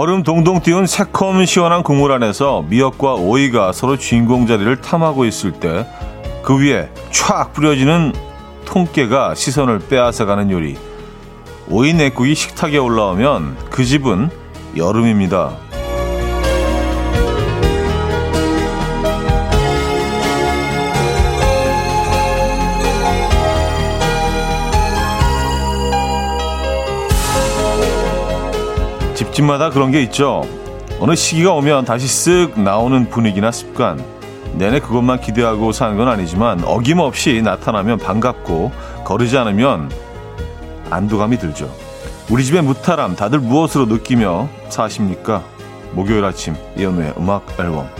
얼음 동동 띄운 새콤 시원한 국물 안에서 미역과 오이가 서로 주인공 자리를 탐하고 있을 때 그 위에 촥 뿌려지는 통깨가 시선을 빼앗아가는 요리. 오이 내국이 식탁에 올라오면 그 집은 여름입니다. 집집마다 그런 게 있죠. 어느 시기가 오면 다시 쓱 나오는 분위기나 습관. 내내 그것만 기대하고 사는 건 아니지만 어김없이 나타나면 반갑고 거르지 않으면 안도감이 들죠. 우리 집의 무탈함 다들 무엇으로 느끼며 사십니까? 목요일 아침 이연우의 음악 앨범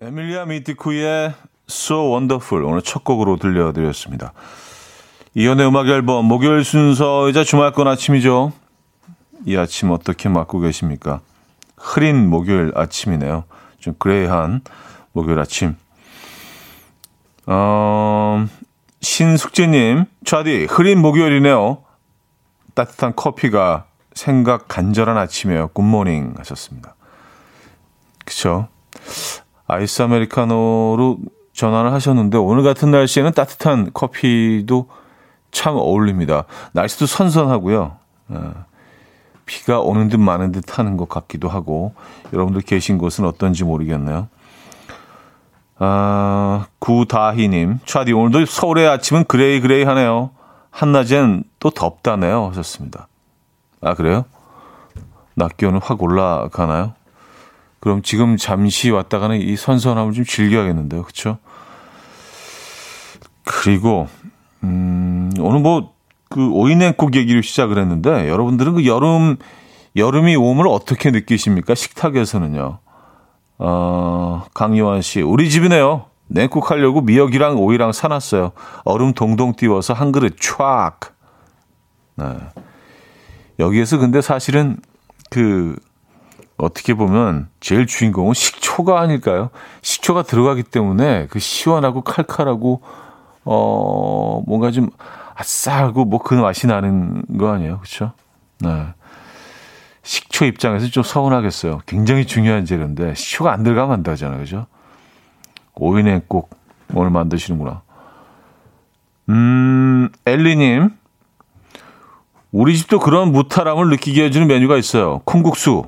에밀리아 미티쿠의 So Wonderful 오늘 첫 곡으로 들려드렸습니다. 이연우의 음악 앨범 목요일 순서이자 주말권 아침이죠. 이 아침 어떻게 맞고 계십니까? 흐린 목요일 아침이네요. 좀 gray한 목요일 아침. 어, 신숙재님, 차디, 흐린 목요일이네요. 따뜻한 커피가 생각 간절한 아침이에요. good morning 하셨습니다. 그쵸? 아이스 아메리카노로 전화를 하셨는데, 오늘 같은 날씨에는 따뜻한 커피도 참 어울립니다. 날씨도 선선하고요. 어. 비가 오는 듯 마는 듯 하는 것 같기도 하고 여러분들 계신 곳은 어떤지 모르겠네요. 아, 구다희님, 차디 오늘도 서울의 아침은 gray gray 하네요. 한낮엔 또 덥다네요. 하셨습니다. 아 그래요? 낮 기온은 확 올라가나요? 그럼 지금 잠시 왔다 가는 이 선선함을 좀 즐겨야겠는데요. 그렇죠? 그리고 음, 오늘 뭐 그 오이냉국 얘기를 시작을 했는데 여러분들은 그 여름 여름이 오면 어떻게 느끼십니까? 식탁에서는요. 어, 강요한 씨, 우리 집이네요. 냉국 하려고 미역이랑 오이랑 사놨어요. 얼음 동동 띄워서 한 그릇 촥. 네. 여기에서 근데 사실은 그 어떻게 보면 제일 주인공은 식초가 아닐까요? 식초가 들어가기 때문에 그 시원하고 칼칼하고 어 뭔가 좀 아싸하고 뭐 그 맛이 나는 거 아니에요. 그렇죠? 네. 식초 입장에서 좀 서운하겠어요. 굉장히 중요한 재료인데 식초가 안 들어가면 안 되잖아요. 그죠? 오이냉 꼭 오늘 만드시는구나. 음, 엘리님. 우리 집도 그런 무탈함을 느끼게 해주는 메뉴가 있어요. 콩국수.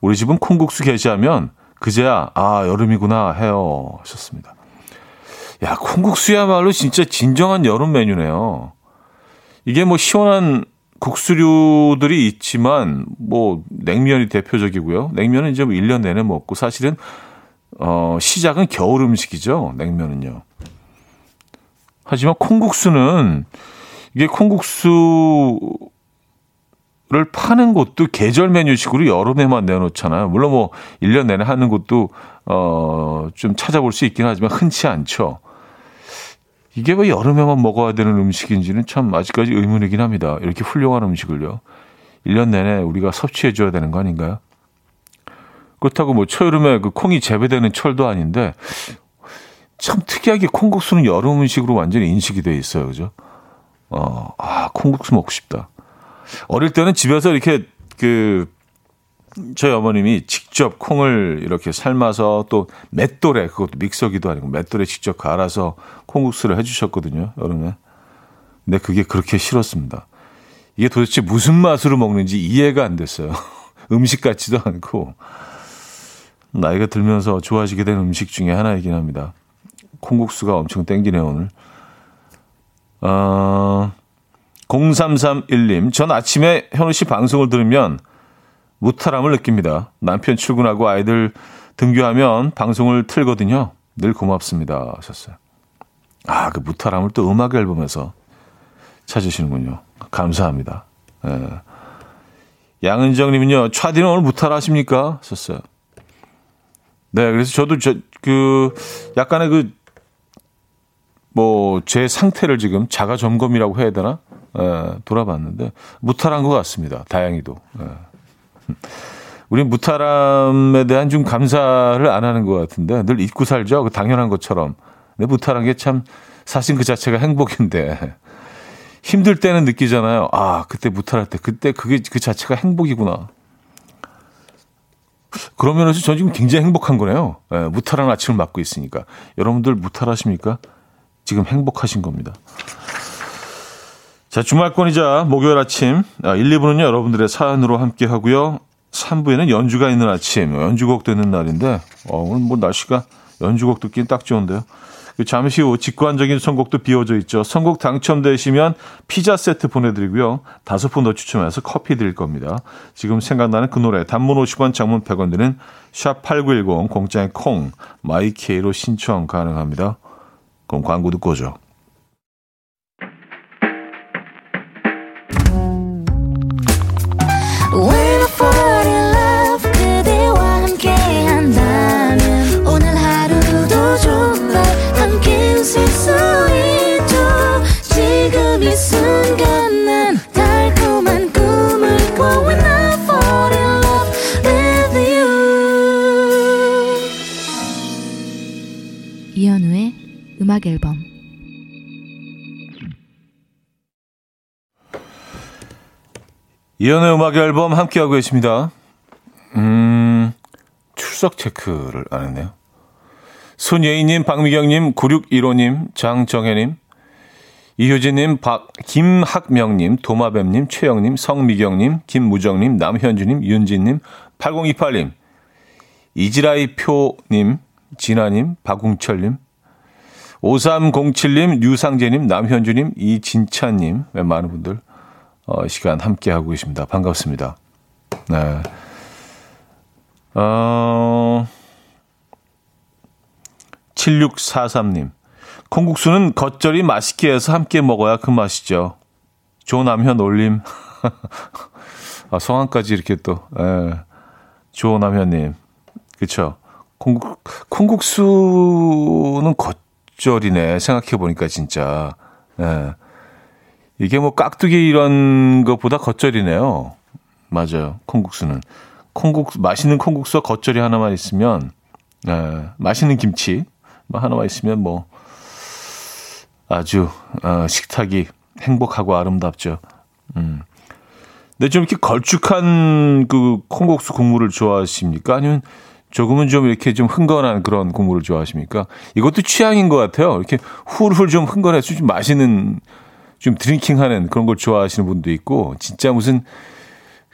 우리 집은 콩국수 게시하면 그제야 아 여름이구나 해요 하셨습니다. 야, 콩국수야말로 진짜 진정한 여름 메뉴네요. 이게 뭐 시원한 국수류들이 있지만 뭐 냉면이 대표적이고요. 냉면은 이제 뭐 1년 내내 먹고 사실은 어 시작은 겨울 음식이죠. 냉면은요. 하지만 콩국수는 이게 콩국수를 파는 곳도 계절 메뉴식으로 여름에만 내놓잖아요. 물론 뭐 1년 내내 하는 곳도 어 좀 찾아볼 수 있긴 하지만 흔치 않죠. 이게 왜 여름에만 먹어야 되는 음식인지는 참 아직까지 의문이긴 합니다. 이렇게 훌륭한 음식을요. 1년 내내 우리가 섭취해 줘야 되는 거 아닌가요? 그렇다고 뭐 초여름에 그 콩이 재배되는 철도 아닌데 참 특이하게 콩국수는 여름 음식으로 완전히 인식이 돼 있어요. 그죠? 어, 아, 콩국수 먹고 싶다. 어릴 때는 집에서 이렇게 그 저희 어머님이 직접 콩을 이렇게 삶아서 또 맷돌에 그것도 믹서기도 아니고 맷돌에 직접 갈아서 콩국수를 해주셨거든요 여름에. 근데 그게 그렇게 싫었습니다. 이게 도대체 무슨 맛으로 먹는지 이해가 안 됐어요. 음식 같지도 않고 나이가 들면서 좋아지게 된 음식 중에 하나이긴 합니다. 콩국수가 엄청 땡기네요 오늘. 어, 0331님, 전 아침에 현우 씨 방송을 들으면 무탈함을 느낍니다. 남편 출근하고 아이들 등교하면 방송을 틀거든요. 늘 고맙습니다. 하셨어요. 아, 그 무탈함을 또 음악 앨범에서 찾으시는군요. 감사합니다. 예. 양은정님은요, 차디는 오늘 무탈하십니까? 하셨어요. 네, 그래서 저도 저, 그, 약간의 그, 뭐, 제 상태를 지금 자가 점검이라고 해야 되나? 예, 돌아봤는데, 무탈한 것 같습니다. 다행히도. 예. 우리 무탈함에 대한 좀 감사를 안 하는 것 같은데 늘 잊고 살죠. 당연한 것처럼. 근데 무탈한 게 참 사실 그 자체가 행복인데 힘들 때는 느끼잖아요. 아, 그때 무탈할 때. 그때 그게 그 자체가 행복이구나. 그런 면에서 저 지금 굉장히 행복한 거네요. 예, 무탈한 아침을 맞고 있으니까. 여러분들 무탈하십니까? 지금 행복하신 겁니다. 자, 주말권이자 목요일 아침 1, 아, 2부는요, 여러분들의 사연으로 함께 하고요. 3부에는 연주가 있는 아침, 연주곡 되는 날인데, 어, 오늘 뭐 날씨가 연주곡 듣기엔 딱 좋은데요. 그 잠시 후 직관적인 선곡도 비워져 있죠. 선곡 당첨되시면 피자 세트 보내드리고요. 다섯 분 더 추첨해서 커피 드릴 겁니다. 지금 생각나는 그 노래 단문 50원 장문 100원 드는 샵8910 공짜의 콩 마이케이로 신청 가능합니다. 그럼 광고 듣고 오죠. 음악 앨범 이연의 음악 앨범 함께하고 계십니다. 음, 출석 체크를 안 했네요. 손예희님, 박미경님, 9615님, 장정혜님, 이효진님, 박, 김학명님, 도마뱀님, 최영님, 성미경님, 김무정님, 남현주님, 윤진님, 8028님, 이지라이 표님, 진아님, 박웅철님, 5307님, 유상재님, 남현주님, 이진찬님, 많은 분들, 어, 시간 함께하고 계십니다. 반갑습니다. 네. 어, 7643님. 콩국수는 겉절이 맛있게 해서 함께 먹어야 그 맛이죠. 조남현 올림. 아, 성함까지 이렇게 또, 예. 조남현님. 그쵸. 콩국, 콩국수는 겉, 적절이네. 생각해 보니까 진짜. 예. 이게 뭐 깍두기 이런 것보다 겉절이네요. 맞아요. 콩국수는. 콩국수, 맛있는 콩국수와 겉절이 하나만 있으면, 예, 맛있는 김치 뭐 하나만 있으면 뭐 아주 어, 식탁이 행복하고 아름답죠. 음. 근데 좀 이렇게 걸쭉한 그 콩국수 국물을 좋아하십니까? 아니면 조금은 좀 이렇게 좀 흥건한 그런 국물을 좋아하십니까? 이것도 취향인 것 같아요. 이렇게 훌훌 좀 흥건해서 좀 맛있는 좀 드링킹하는 그런 걸 좋아하시는 분도 있고 진짜 무슨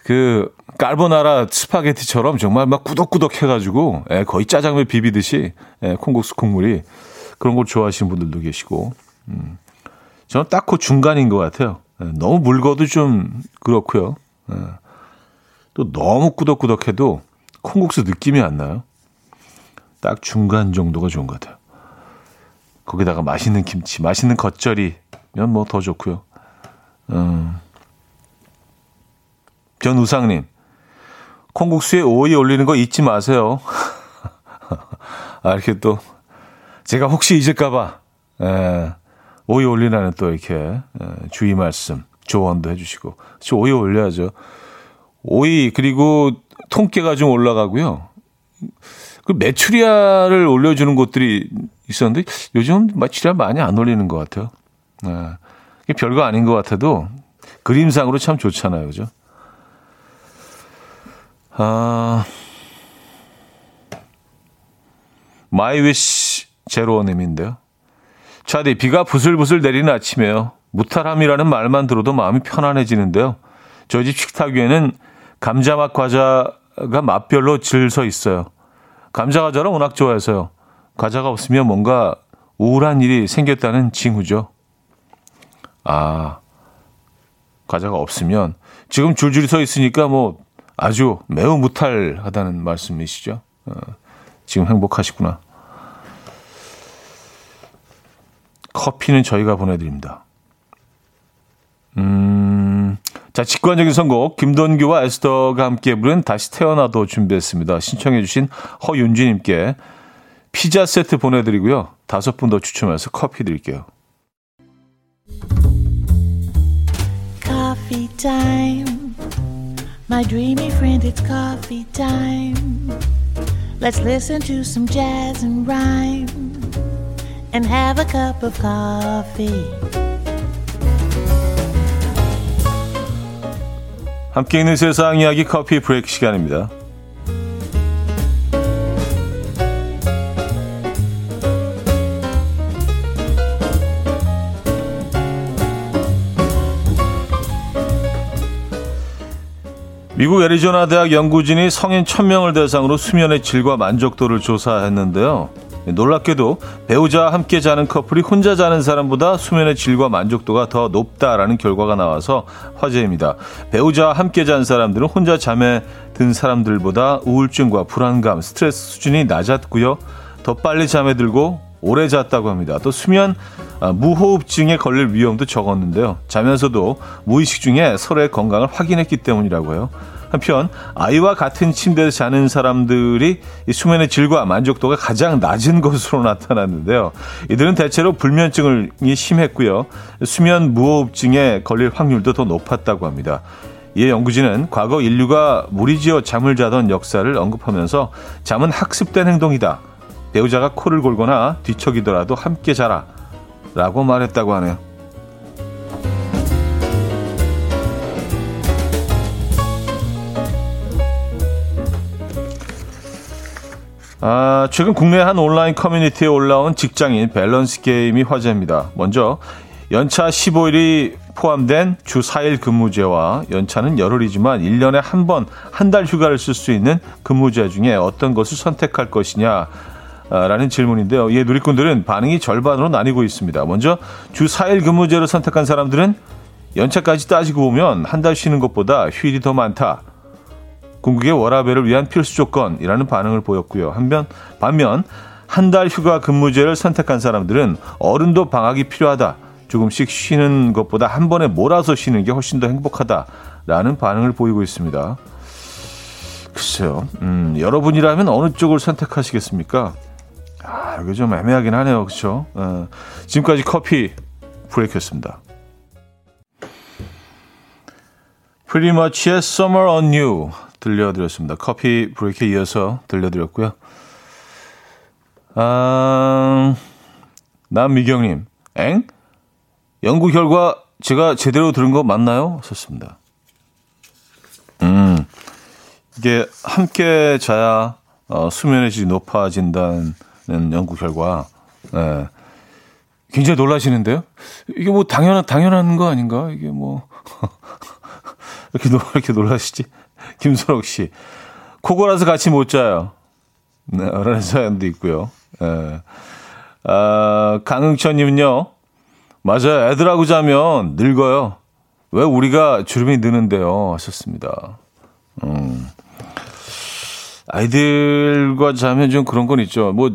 그 깔보나라 스파게티처럼 정말 막 꾸덕꾸덕 해가지고 예, 거의 짜장면 비비듯이 예, 콩국수 국물이 그런 걸 좋아하시는 분들도 계시고 음. 저는 딱 그 중간인 것 같아요. 예, 너무 묽어도 좀 그렇고요. 예. 또 너무 꾸덕꾸덕해도 콩국수 느낌이 안 나요. 딱 중간 정도가 좋은 것 같아요. 거기다가 맛있는 김치, 맛있는 겉절이면 뭐 더 좋고요. 음. 변우상님, 콩국수에 오이 올리는 거 잊지 마세요. 아, 이렇게 또, 제가 혹시 잊을까봐, 예, 오이 올리라는 또 이렇게, 예, 주의 말씀, 조언도 해주시고. 오이 올려야죠. 오이, 그리고 통깨가 좀 올라가고요. 그 메추리알을 올려주는 곳들이 있었는데 요즘 메추리알 많이 안 올리는 것 같아요. 네. 별거 아닌 것 같아도 그림상으로 참 좋잖아요, 그죠? 아, 마이위시 제로원님인데요. 차디 비가 부슬부슬 내리는 아침에요. 무탈함이라는 말만 들어도 마음이 편안해지는데요. 저희 집 식탁 위에는 감자맛 과자 가 맛별로 질서 있어요. 감자 과자를 워낙 좋아해서요. 과자가 없으면 뭔가 우울한 일이 생겼다는 징후죠. 아, 과자가 없으면 지금 줄줄이 서 있으니까 뭐 아주 매우 무탈하다는 말씀이시죠. 어, 지금 행복하시구나. 커피는 저희가 보내드립니다. 음, 자, 직관적인 선곡 김돈규와 에스더가 함께 부른 다시 태어나도 준비했습니다. 신청해 주신 허윤주님께 피자 세트 보내 드리고요. 다섯 분 더 추첨해서 커피 드릴게요. Coffee time. My dreamy friend, it's coffee time. Let's listen to some jazz and rhyme and have a cup of coffee. 함께 있는 세상 이야기 커피 브레이크 시간입니다. 미국 애리조나 대학 연구진이 성인 1000명을 대상으로 수면의 질과 만족도를 조사했는데요. 놀랍게도 배우자와 함께 자는 커플이 혼자 자는 사람보다 수면의 질과 만족도가 더 높다라는 결과가 나와서 화제입니다. 배우자와 함께 잔 사람들은 혼자 잠에 든 사람들보다 우울증과 불안감, 스트레스 수준이 낮았고요. 더 빨리 잠에 들고 오래 잤다고 합니다. 또 수면 아, 무호흡증에 걸릴 위험도 적었는데요. 자면서도 무의식 중에 서로의 건강을 확인했기 때문이라고 해요. 한편 아이와 같은 침대에서 자는 사람들이 수면의 질과 만족도가 가장 낮은 것으로 나타났는데요. 이들은 대체로 불면증이 심했고요. 수면 무호흡증에 걸릴 확률도 더 높았다고 합니다. 이에 연구진은 과거 인류가 무리지어 잠을 자던 역사를 언급하면서 잠은 학습된 행동이다. 배우자가 코를 골거나 뒤척이더라도 함께 자라. 라고 말했다고 하네요. 아, 최근 국내 한 온라인 커뮤니티에 올라온 직장인 밸런스 게임이 화제입니다. 먼저 연차 15일이 포함된 주 4일 근무제와 연차는 열흘이지만 1년에 한 번, 한 달 휴가를 쓸 수 있는 근무제 중에 어떤 것을 선택할 것이냐, 라는 질문인데요. 이에 누리꾼들은 반응이 절반으로 나뉘고 있습니다. 먼저 주 4일 근무제를 선택한 사람들은 연차까지 따지고 보면 한 달 쉬는 것보다 휴일이 더 많다. 궁극의 워라벨을 위한 필수 조건이라는 반응을 보였고요. 한편 반면 한 달 휴가 근무제를 선택한 사람들은 어른도 방학이 필요하다. 조금씩 쉬는 것보다 한 번에 몰아서 쉬는 게 훨씬 더 행복하다라는 반응을 보이고 있습니다. 글쎄요. 음, 여러분이라면 어느 쪽을 선택하시겠습니까? 아, 이게 좀 애매하긴 하네요. 그렇죠? 어, 지금까지 커피 브레이크였습니다. Pretty Much의 Summer on You 들려드렸습니다. 커피 브레이크에 이어서 들려드렸고요. 아, 남미경님, 엥? 연구 결과 제가 제대로 들은 거 맞나요? 썼습니다. 음, 이게 함께 자야 어, 수면의 질이 높아진다는 연구 결과, 예. 굉장히 놀라시는데요? 이게 뭐 당연한, 당연한 거 아닌가? 이게 뭐, 이렇게, 놀, 이렇게 놀라시지? 김선옥 씨. 코골아서 같이 못 자요. 네, 라는 사연도 있고요. 예. 아, 강흥천님은요. 맞아요. 애들하고 자면 늙어요. 왜 우리가 주름이 느는데요? 하셨습니다. 음. 아이들과 자면 좀 그런 건 있죠. 뭐,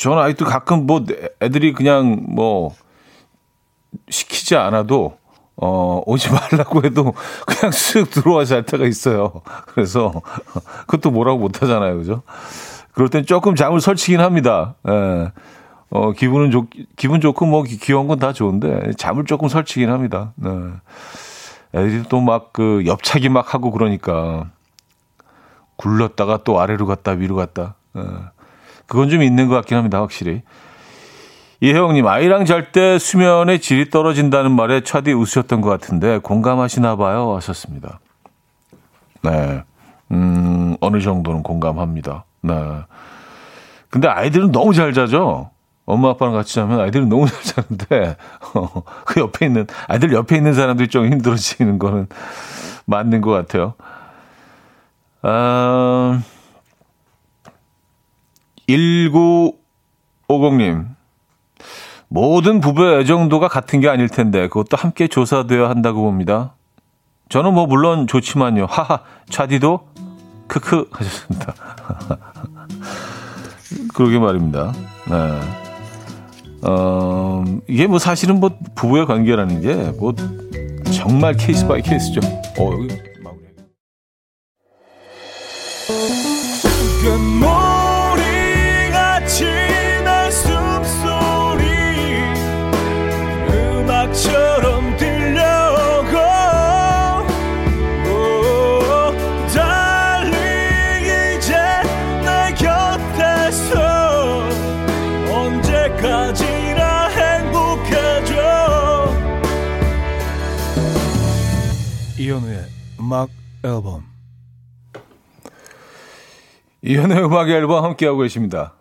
저는 아직도 가끔 뭐 애들이 그냥 뭐 시키지 않아도 어, 오지 말라고 해도 그냥 쓱 들어와 잘 때가 있어요. 그래서 그것도 뭐라고 못 하잖아요. 그죠? 그럴 땐 조금 잠을 설치긴 합니다. 예. 어, 기분은 좋, 기분 좋고 뭐 귀여운 건 다 좋은데 잠을 조금 설치긴 합니다. 네. 애들이 또 막 그 옆차기 막 하고 그러니까 굴렀다가 또 아래로 갔다 위로 갔다. 예. 그건 좀 있는 것 같긴 합니다. 확실히. 이혜영님, 아이랑 잘 때 수면의 질이 떨어진다는 말에 차디 웃으셨던 것 같은데 공감하시나 봐요. 하셨습니다. 네. 음, 어느 정도는 공감합니다. 네. 근데 아이들은 너무 잘 자죠? 엄마 아빠랑 같이 자면 아이들은 너무 잘 자는데, 어, 그 옆에 있는, 아이들 옆에 있는 사람들이 좀 힘들어지는 거는 맞는 것 같아요. 아, 1950님. 모든 부부의 애정도가 같은 게 아닐 텐데 그것도 함께 조사되어야 한다고 봅니다. 저는 뭐 물론 좋지만요. 하하 차디도 크크 하셨습니다. 그러게 말입니다. 네. 어, 이게 뭐 사실은 뭐 부부의 관계라는 게 뭐 정말 case by case죠. 어, 여기 마무리. 음악 앨범 이현의 음악 앨범 함께하고 계십니다.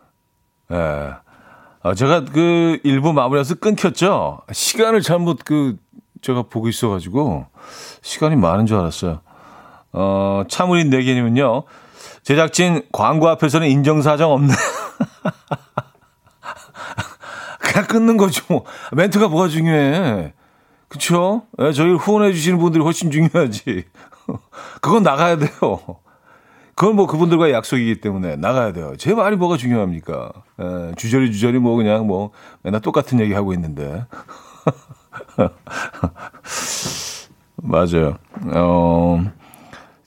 예. 아, 제가 그 일부 마무리해서 끊겼죠? 시간을 잘못 그, 제가 보고 있어가지고, 시간이 많은 줄 알았어요. 어, 차무린 내기님은요, 제작진 광고 앞에서는 인정사정 없네. 그냥 끊는 거죠. 뭐. 멘트가 뭐가 중요해. 그쵸? 예, 저희를 후원해주시는 분들이 훨씬 중요하지. 그건 나가야 돼요. 그건 뭐 그분들과 약속이기 때문에 나가야 돼요. 제 말이 뭐가 중요합니까? 에, 예, 주저리 주저리 뭐 그냥 뭐 맨날 똑같은 얘기 하고 있는데. 맞아요. 어,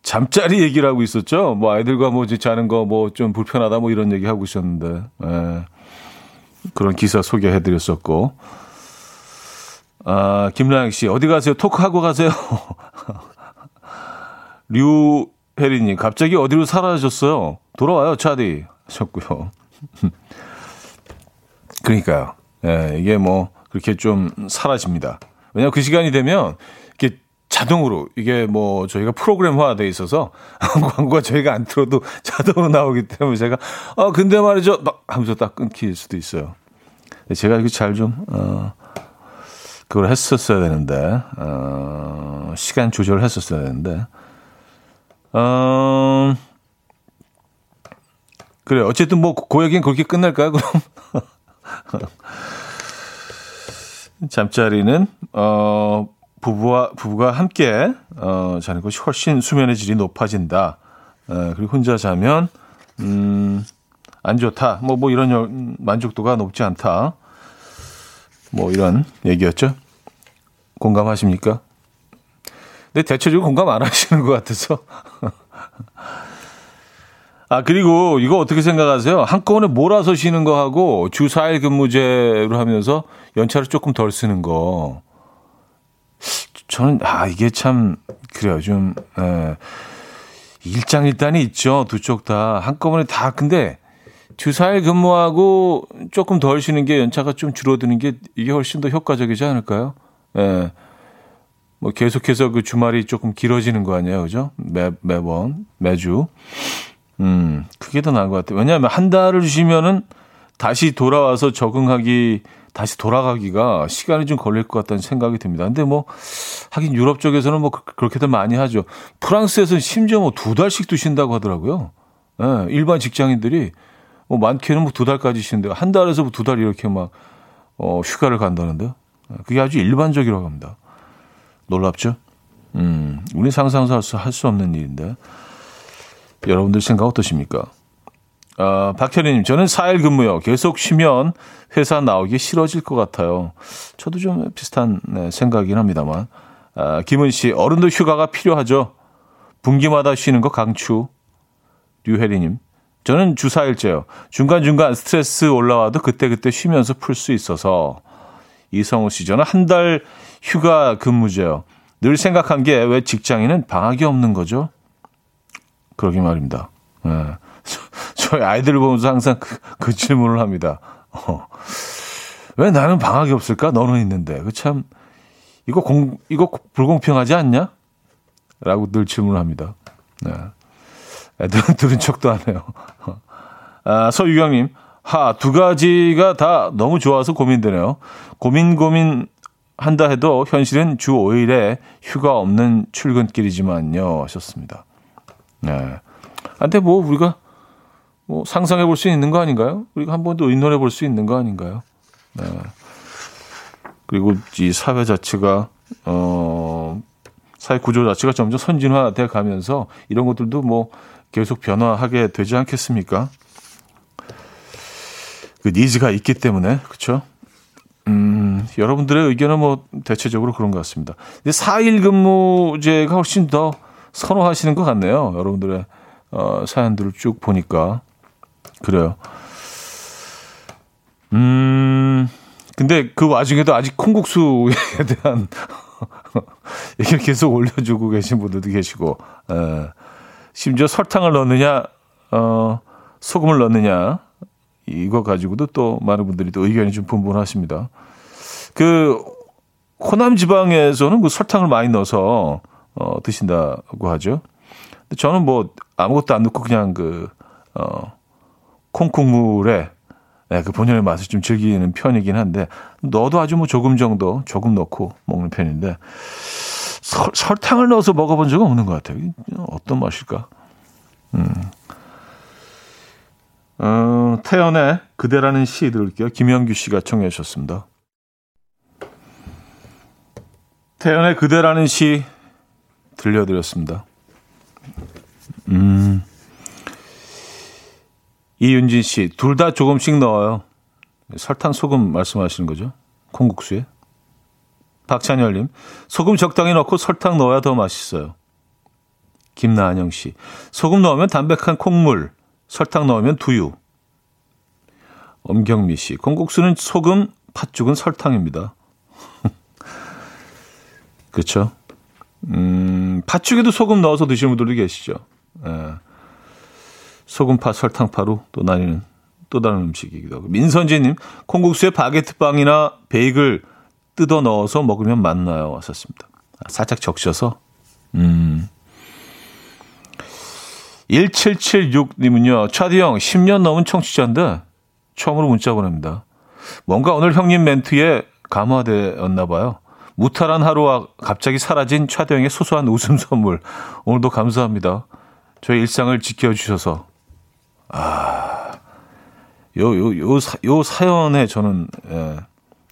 잠자리 얘기를 하고 있었죠. 뭐 아이들과 뭐 자는 거 뭐 좀 불편하다 뭐 이런 얘기 하고 있었는데. 에, 예. 그런 기사 소개해 드렸었고. 아, 김라영 씨, 어디 가세요? 토크하고 가세요? 류 혜리님, 갑자기 어디로 사라졌어요? 돌아와요, 차디. 하셨고요. 그러니까요. 예, 이게 뭐, 그렇게 좀 사라집니다. 왜냐면 그 시간이 되면, 이게 자동으로, 이게 뭐, 저희가 프로그램화 돼 있어서, 광고가 저희가 안 틀어도 자동으로 나오기 때문에 제가, 아, 근데 말이죠. 막 하면서 딱 끊길 수도 있어요. 제가 이렇게 잘 좀, 어, 그걸 했었어야 되는데, 어, 시간 조절을 했었어야 되는데, 어, 그래. 어쨌든 뭐, 그 얘기는 그렇게 끝날까요, 그럼? 잠자리는, 어, 부부와, 부부가 함께, 어, 자는 것이 훨씬 수면의 질이 높아진다. 어, 그리고 혼자 자면, 음, 안 좋다. 뭐, 뭐, 이런 만족도가 높지 않다. 뭐, 이런 얘기였죠. 공감하십니까? 근데 대체적으로 공감 안 하시는 것 같아서. 아, 그리고 이거 어떻게 생각하세요? 한꺼번에 몰아서 쉬는 거 하고 주 4일 근무제로 하면서 연차를 조금 덜 쓰는 거. 저는, 아, 이게 참, 그래요. 좀, 에, 예. 일장일단이 있죠. 두 쪽 다. 한꺼번에 다. 근데 주 4일 근무하고 조금 덜 쉬는 게 연차가 좀 줄어드는 게 이게 훨씬 더 효과적이지 않을까요? 예. 뭐 계속해서 그 주말이 조금 길어지는 거 아니에요, 그죠? 매 매번 매주. 음, 그게 더 나은 것 같아요. 왜냐하면 한 달을 쉬면은 다시 돌아와서 적응하기, 다시 돌아가기가 시간이 좀 걸릴 것 같다는 생각이 듭니다. 근데 뭐, 하긴 유럽 쪽에서는 뭐 그, 그렇게들 많이 하죠. 프랑스에서는 심지어 뭐 두 달씩도 쉰다고 하더라고요. 예, 일반 직장인들이 뭐 많게는 뭐 두 달까지 쉬는데 한 달에서 뭐 두달 이렇게 막, 어, 휴가를 간다는데 그게 아주 일반적이라고 합니다. 놀랍죠? 음, 우리 상상도 할수 없는 일인데. 여러분들 생각 어떠십니까? 아, 박현희님, 저는 4일 근무요. 계속 쉬면 회사 나오기 싫어질 것 같아요. 저도 좀 비슷한 네, 생각이긴 합니다만. 아, 김은 씨, 어른도 휴가가 필요하죠. 분기마다 쉬는 거 강추. 류혜리님, 저는 주 4일째요. 중간중간 스트레스 올라와도 그때그때 쉬면서 풀 수 있어서. 이성우 씨, 저는 한 달 휴가 근무제요. 늘 생각한 게 왜 직장인은 방학이 없는 거죠? 그러게 말입니다. 네. 저희 아이들을 보면서 항상 그, 그 질문을 합니다. 어. 왜 나는 방학이 없을까? 너는 있는데. 그 참, 이거 공, 이거 불공평하지 않냐? 라고 늘 질문을 합니다. 네. 애들은 들은 척도 안 해요. 아, 서유경님, 하, 두 가지가 다 너무 좋아서 고민되네요. 고민, 고민 한다 해도 현실은 주 5일에 휴가 없는 출근길이지만요. 하셨습니다. 네. 근데 뭐 우리가 뭐 상상해 볼 수 있는 거 아닌가요? 우리가 한번더 의논해 볼 수 있는 거 아닌가요? 네. 그리고 이 사회 자체가 어 사회 구조 자체가 점점 선진화돼 가면서 이런 것들도 뭐 계속 변화하게 되지 않겠습니까? 그 니즈가 있기 때문에 그렇죠? 음, 여러분들의 의견은 뭐 대체적으로 그런 것 같습니다. 근데 4일 근무제가 훨씬 더 선호하시는 것 같네요. 여러분들의 어, 사연들을 쭉 보니까 그래요. 음, 근데 그 와중에도 아직 콩국수에 대한 얘기를 계속 올려주고 계신 분들도 계시고, 에, 심지어 설탕을 넣느냐, 어, 소금을 넣느냐, 이거 가지고도 또 많은 분들이 또 의견이 좀 분분하십니다. 그 호남 지방에서는 그 설탕을 많이 넣어서 어, 드신다고 하죠. 저는 뭐 아무것도 안 넣고 그냥 그, 어, 콩국물에 네, 그 본연의 맛을 좀 즐기는 편이긴 한데, 넣어도 아주 뭐 조금 정도, 조금 넣고 먹는 편인데, 설, 설탕을 넣어서 먹어본 적은 없는 것 같아요. 어떤 맛일까? 음. 어, 태연의 그대라는 시 들을게요. 김영규 씨가 청해 주셨습니다. 태연의 그대라는 시 들려드렸습니다. 음. 이윤진 씨, 둘 다 조금씩 넣어요. 설탕, 소금 말씀하시는 거죠? 콩국수에? 박찬열님, 소금 적당히 넣고 설탕 넣어야 더 맛있어요. 김나은영 씨, 소금 넣으면 담백한 콩물, 설탕 넣으면 두유. 엄경미 씨, 콩국수는 소금, 팥죽은 설탕입니다. 그렇죠? 음, 팥죽에도 소금 넣어서 드시는 분들도 계시죠. 예. 소금파, 설탕파로 또 나뉘는 또 다른 음식이기도 하고. 민선지님, 콩국수에 바게트빵이나 베이글 뜯어 넣어서 먹으면 맛나요. 왔었습니다. 아, 살짝 적셔서. 음. 1776님은요, 차디 형, 10년 넘은 청취자인데, 처음으로 문자 보냅니다. 뭔가 오늘 형님 멘트에 감화되었나 봐요. 무탈한 하루와 갑자기 사라진 차대형의 소소한 웃음 선물. 오늘도 감사합니다. 저의 일상을 지켜주셔서. 아, 요, 요, 요, 사, 요 사연에 저는, 예,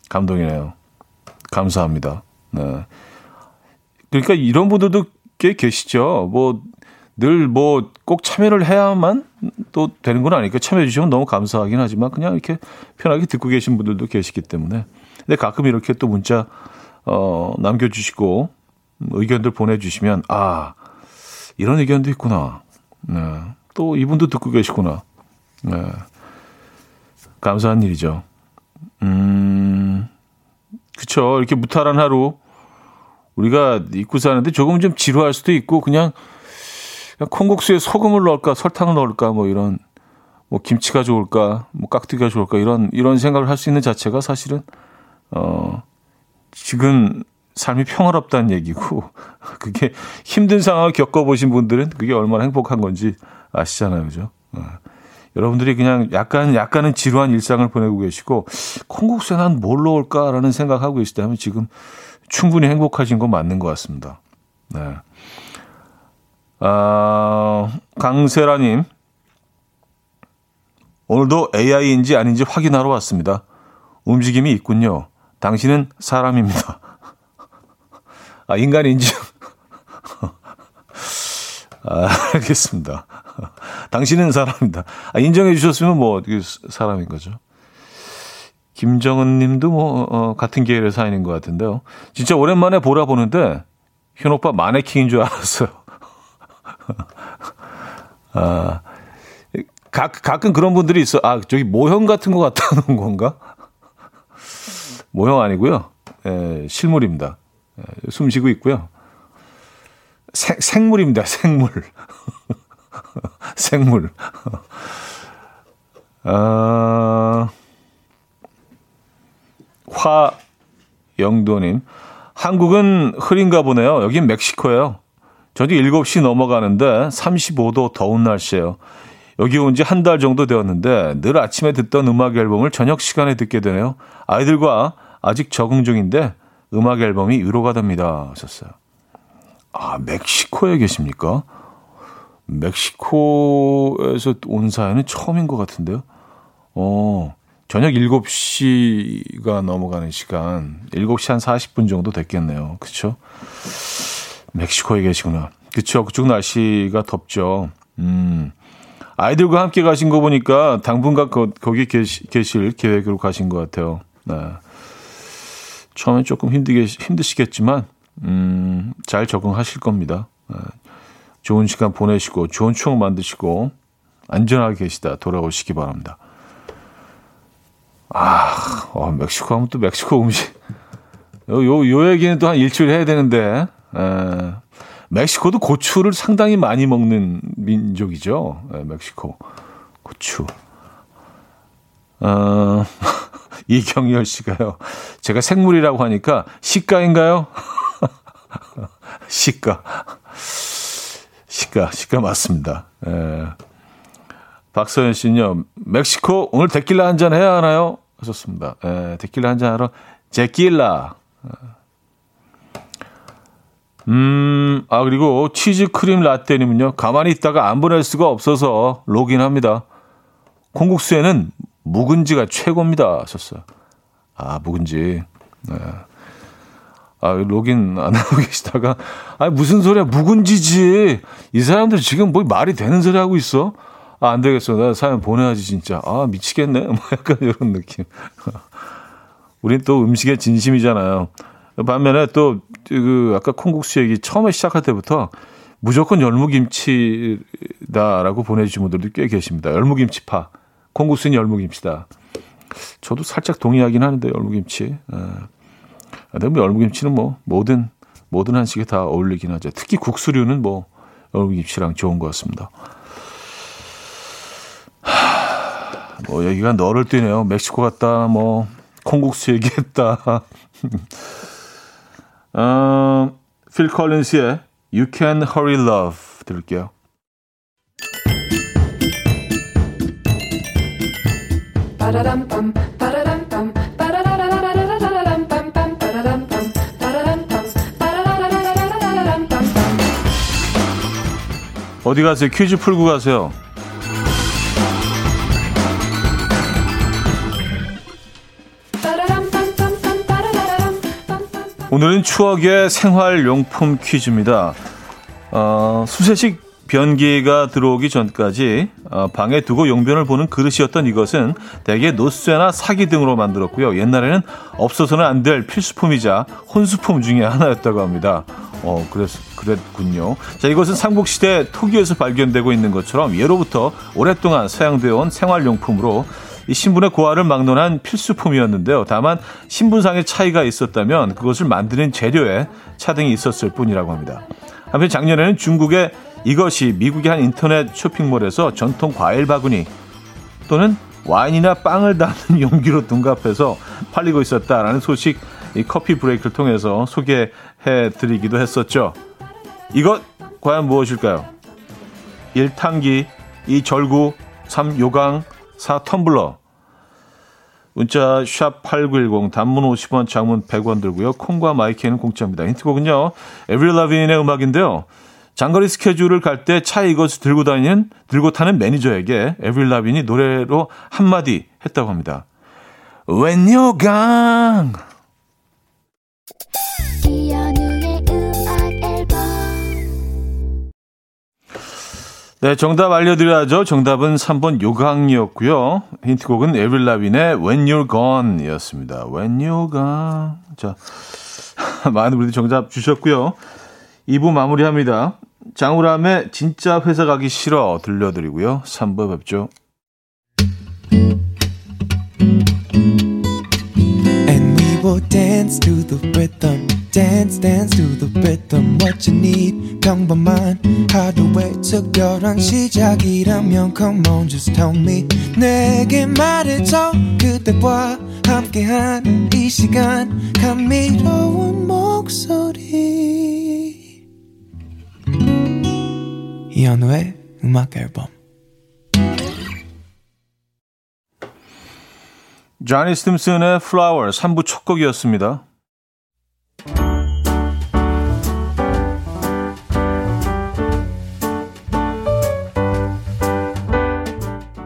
감동이네요. 감사합니다. 네. 그러니까 이런 분들도 꽤 계시죠. 뭐, 늘 뭐 꼭 참여를 해야만 또 되는 건 아니니까 참여해 주시면 너무 감사하긴 하지만 그냥 이렇게 편하게 듣고 계신 분들도 계시기 때문에. 근데 가끔 이렇게 또 문자, 어, 남겨주시고 의견들 보내주시면, 아, 이런 의견도 있구나. 네. 또 이분도 듣고 계시구나. 네. 감사한 일이죠. 음, 그쵸. 이렇게 무탈한 하루 우리가 입고 사는데 조금 좀 지루할 수도 있고 그냥 콩국수에 소금을 넣을까 설탕을 넣을까 뭐 이런 뭐 김치가 좋을까 뭐 깍두기가 좋을까 이런 이런 생각을 할 수 있는 자체가 사실은 어 지금 삶이 평화롭다는 얘기고 그게 힘든 상황을 겪어보신 분들은 그게 얼마나 행복한 건지 아시잖아요, 그죠? 어. 여러분들이 그냥 약간 약간은 지루한 일상을 보내고 계시고 콩국수에 난 뭘 넣을까라는 생각하고 계시다면 지금 충분히 행복하신 건 맞는 것 같습니다. 네. 아, 강세라님 오늘도 AI인지 아닌지 확인하러 왔습니다. 움직임이 있군요. 당신은 사람입니다. 아, 인간인지. 아, 알겠습니다. 당신은 사람입니다. 아, 인정해 주셨으면 뭐, 사람인 거죠. 김정은 님도 뭐, 어, 같은 계열의 사연인 것 같은데요. 진짜 오랜만에 보라 보는데, 현 오빠 마네킹인 줄 알았어요. 아, 가, 가끔 그런 분들이 있어. 아, 저기 모형 같은 거 같다는 건가? 모형 아니고요. 에, 실물입니다. 에, 숨 쉬고 있고요. 생, 생물입니다. 생물. 생물. 아, 화 영도님. 한국은 흐린가 보네요. 여긴 멕시코예요. 저도 7시 넘어가는데 35도 더운 날씨예요. 여기 온 지 한 달 정도 되었는데 늘 아침에 듣던 음악 앨범을 저녁 시간에 듣게 되네요. 아이들과 아직 적응 중인데 음악 앨범이 위로가 됩니다. 하셨어요. 아, 멕시코에 계십니까? 멕시코에서 온 사연은 처음인 것 같은데요. 어, 저녁 7시가 넘어가는 시간, 7시 한 40분 정도 됐겠네요. 그쵸? 멕시코에 계시구나. 그쵸. 그쪽 날씨가 덥죠. 음. 아이들과 함께 가신 거 보니까 당분간 거, 거기 계시, 계실 계획으로 가신 것 같아요. 네. 처음엔 조금 힘들게, 힘드시겠지만, 음, 잘 적응하실 겁니다. 네. 좋은 시간 보내시고, 좋은 추억 만드시고, 안전하게 계시다 돌아오시기 바랍니다. 아, 어, 멕시코 하면 또 멕시코 음식. 요, 요, 요 얘기는 또 한 일주일 해야 되는데, 에, 멕시코도 고추를 상당히 많이 먹는 민족이죠. 에, 멕시코. 고추. 어, 이경열 씨가요. 제가 생물이라고 하니까 시가인가요? 시가. 시가. 시가, 맞습니다. 예. 박서연 씨는요, 멕시코 오늘 데킬라 한 잔 해야 하나요? 하셨습니다. 예, 데킬라 한 잔 하러 제킬라. 음, 아, 그리고 치즈 크림 라떼님은요, 가만히 있다가 안 보낼 수가 없어서 로그인합니다. 콩국수에는 묵은지가 최고입니다. 하셨어요. 아, 묵은지. 네. 아, 로그인 안 하고 계시다가, 아, 무슨 소리야, 묵은지지. 이 사람들 지금 뭐 말이 되는 소리 하고 있어? 아, 안 되겠어. 나 사연 보내야지, 진짜. 아, 미치겠네. 뭐 약간 이런 느낌. 우린 또 음식에 진심이잖아요. 반면에 또, 그, 아까 콩국수 얘기 처음에 시작할 때부터 무조건 열무김치다라고 보내주신 분들도 꽤 계십니다. 열무김치파. 콩국수는 열무김치다. 저도 살짝 동의하긴 하는데, 열무김치. 예. 근데 뭐 열무김치는 뭐 모든 모든 한식에 다 어울리긴 하죠. 특히 국수류는 뭐 열무김치랑 좋은 것 같습니다. 하, 뭐 여기가 너를 뛰네요. 멕시코 갔다 뭐 콩국수 얘기했다. 어, 필 컬린스의 You Can Hurry Love 들을게요. 어디 가세요? 퀴즈 풀고 가세요. 오늘은 추억의 생활용품 퀴즈입니다. 어, 수세식 변기가 들어오기 전까지 어, 방에 두고 용변을 보는 그릇이었던 이것은 대개 노쇠나 사기 등으로 만들었고요. 옛날에는 없어서는 안 될 필수품이자 혼수품 중의 하나였다고 합니다. 어, 그랬, 그랬군요. 자, 이것은 삼국시대 토기에서 발견되고 있는 것처럼 예로부터 오랫동안 사용되어 온 생활용품으로 이 신분의 고하를 막론한 필수품이었는데요. 다만 신분상의 차이가 있었다면 그것을 만드는 재료에 차등이 있었을 뿐이라고 합니다. 한편 작년에는 중국의 이것이 미국의 한 인터넷 쇼핑몰에서 전통 과일 바구니 또는 와인이나 빵을 담는 용기로 둔갑해서 팔리고 있었다라는 소식 이 커피 브레이크를 통해서 소개해 드리기도 했었죠. 이것 과연 무엇일까요? 1. 탕기 2. 절구 3. 요강 4. 텀블러 문자 샵8910 단문 50원 장문 100원 들고요. 콩과 마이크는 공짜입니다. 힌트곡은요. 에브리 라빈의 음악인데요. 장거리 스케줄을 갈 때 차에 이것을 들고 다니는 들고 타는 매니저에게 에브리 라빈이 노래로 한마디 했다고 합니다. When you're gone 네, 정답 알려드려야죠. 정답은 3번 요강이었고요. 힌트곡은 에빌 라빈의 When You're Gone 이었습니다. When You're Gone. 자, 많은 분들이 정답 주셨고요. 2부 마무리합니다. 장우람의 진짜 회사 가기 싫어 들려드리고요. 3부 뵙죠. And we will dance to the rhythm. Dance dance to the rhythm what you need. 평범한 하루의 특별한 시작이라면 come on just tell me. 내게 말해줘. 그대와 함께한 이 시간. 감미로운 목소리. 이현우의 음악 앨범. 자니 스팀슨의 Flower 3부 첫 곡이었습니다.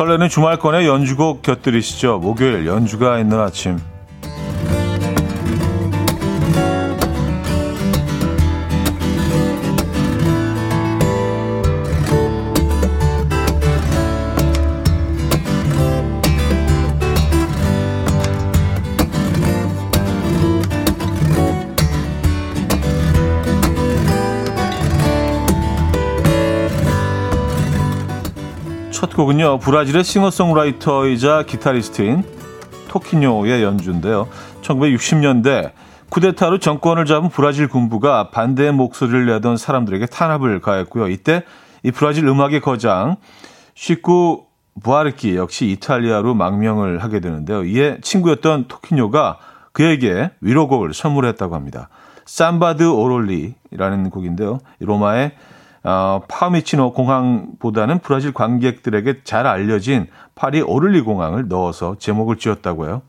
설레는 주말권의 연주곡 곁들이시죠. 목요일 연주가 있는 아침. 곡은요. 브라질의 싱어송라이터이자 기타리스트인 토키뇨의 연주인데요. 1960년대 쿠데타로 정권을 잡은 브라질 군부가 반대의 목소리를 내던 사람들에게 탄압을 가했고요. 이때 이 브라질 음악의 거장 시쿠 부아르키 역시 이탈리아로 망명을 하게 되는데요. 이에 친구였던 토키뇨가 그에게 위로곡을 선물했다고 합니다. 삼바드 오롤리라는 곡인데요. 로마의 어, 파미치노 공항보다는 브라질 관객들에게 잘 알려진 파리 오를리 공항을 넣어서 제목을 지었다고요.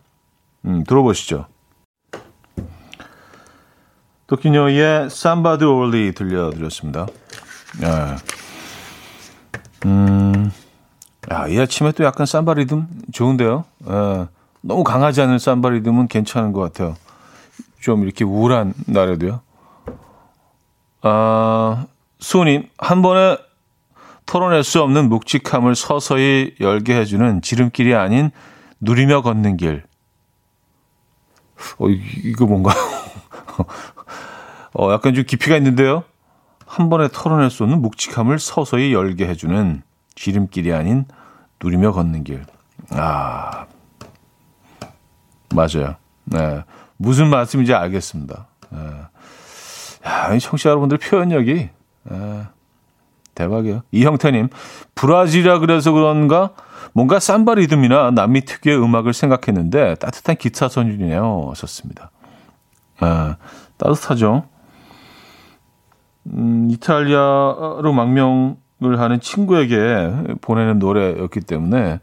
음, 들어보시죠. 도키뇨의 삼바드 오를리 들려드렸습니다. 네. 음, 야, 이 아침에 또 약간 삼바 리듬 좋은데요. 예, 너무 강하지 않은 삼바 리듬은 괜찮은 것 같아요. 좀 이렇게 우울한 날에도요. 아, 수호님, 한 번에 털어낼 수 없는 묵직함을 서서히 열게 해주는 지름길이 아닌 누리며 걷는 길. 어, 이거 뭔가요? 어, 약간 좀 깊이가 있는데요? 한 번에 털어낼 수 없는 묵직함을 서서히 열게 해주는 지름길이 아닌 누리며 걷는 길. 아, 맞아요. 네. 무슨 말씀인지 알겠습니다. 네. 야, 청취자 여러분들 표현력이 에, 대박이에요. 이형태님, 브라질이라 그래서 그런가 뭔가 삼바 리듬이나 남미 특유의 음악을 생각했는데 따뜻한 기타 선율이네요. 하셨습니다. 에, 따뜻하죠. 음, 이탈리아로 망명을 하는 친구에게 보내는 노래였기 때문에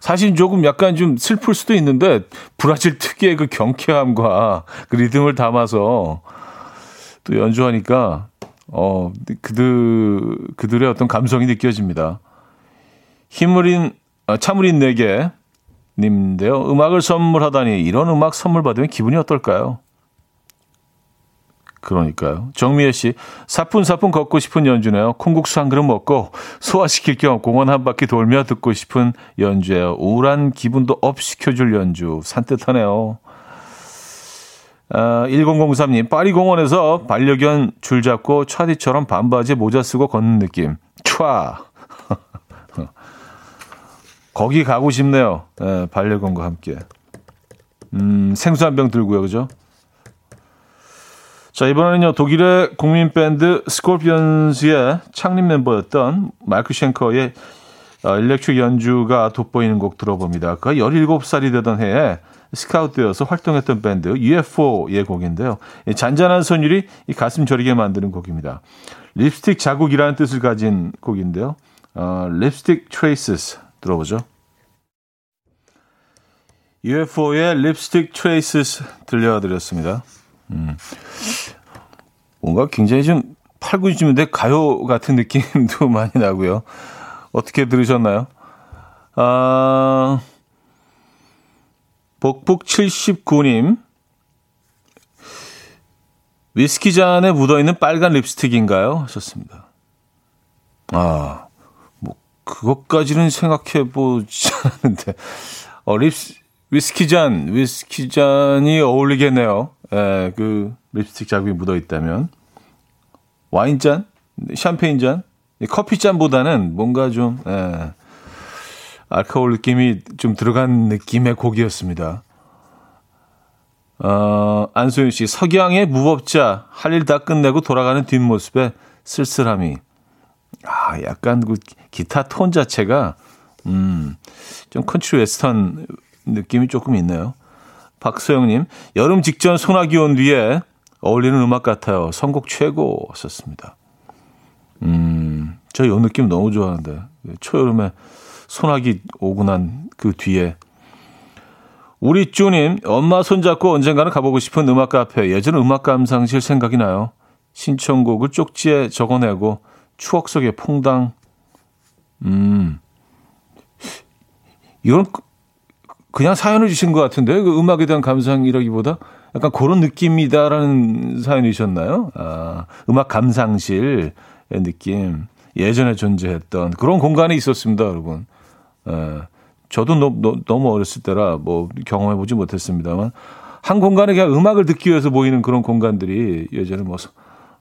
사실 조금 약간 좀 슬플 수도 있는데 브라질 특유의 그 경쾌함과 그 리듬을 담아서 또 연주하니까 어, 그들, 그들의 어떤 감성이 느껴집니다. 힘을인, 아, 참을인 내게 님인데요. 음악을 선물하다니 이런 음악 선물 받으면 기분이 어떨까요? 그러니까요. 정미애 씨, 사뿐사뿐 걷고 싶은 연주네요. 콩국수 한 그릇 먹고 소화시킬 겸 공원 한 바퀴 돌며 듣고 싶은 연주예요. 우울한 기분도 up 시켜줄 연주. 산뜻하네요. 어, 1003님, 파리 공원에서 반려견 줄 잡고 차디처럼 반바지 모자 쓰고 걷는 느낌. 촤. 거기 가고 싶네요. 네, 반려견과 함께. 음, 생수 한 병 들고요, 그죠? 자, 이번에는요, 독일의 국민 밴드 스콜피언스의 창립 멤버였던 마이크 쉔커의 어, 일렉트릭 연주가 돋보이는 곡 들어봅니다. 그가 17살이 되던 해에 스카우트되어서 활동했던 밴드 UFO의 곡인데요. 잔잔한 선율이 이 가슴 저리게 만드는 곡입니다. 립스틱 자국이라는 뜻을 가진 곡인데요. 어, Lipstick Traces 들어보죠. UFO의 립스틱 트레이스스 들려드렸습니다. 음. 뭔가 굉장히 좀 8, 90년대 가요 같은 느낌도 많이 나고요. 어떻게 들으셨나요? 아, 복북 79님. 위스키 잔에 묻어있는 빨간 립스틱인가요? 하셨습니다. 아, 뭐, 그것까지는 생각해 보지 않았는데. 어, 립스, 위스키 잔, 위스키 잔이 어울리겠네요. 예, 그, 립스틱 자국이 묻어있다면. 와인 잔? 샴페인 잔, 커피 잔보다는 뭔가 좀 예, 알코올 느낌이 좀 들어간 느낌의 곡이었습니다. 어, 안소윤 씨, 석양의 무법자, 할 일 다 끝내고 돌아가는 뒷모습에 쓸쓸함이. 아, 약간 그 기타 톤 자체가, 음, 좀 컨트리 웨스턴 느낌이 조금 있네요. 박소영님, 여름 직전 소나기 온 뒤에 어울리는 음악 같아요. 선곡 최고였습니다. 음, 저 이 느낌 너무 좋아하는데. 초여름에 소나기 오고 난 그 뒤에. 우리 쭈님, 엄마 손잡고 언젠가는 가보고 싶은 음악 카페. 예전 음악 감상실 생각이 나요. 신청곡을 쪽지에 적어내고 추억 속에 퐁당. 음. 이건 그냥 사연을 주신 것 같은데 그 음악에 대한 감상이라기보다 약간 그런 느낌이다라는 사연이셨나요? 아, 음악 감상실의 느낌. 예전에 존재했던 그런 공간이 있었습니다, 여러분. 예. 저도 너무 어렸을 때라 뭐 경험해 보지 못했습니다만 한 공간에 그냥 음악을 듣기 위해서 모이는 그런 공간들이 예전에 뭐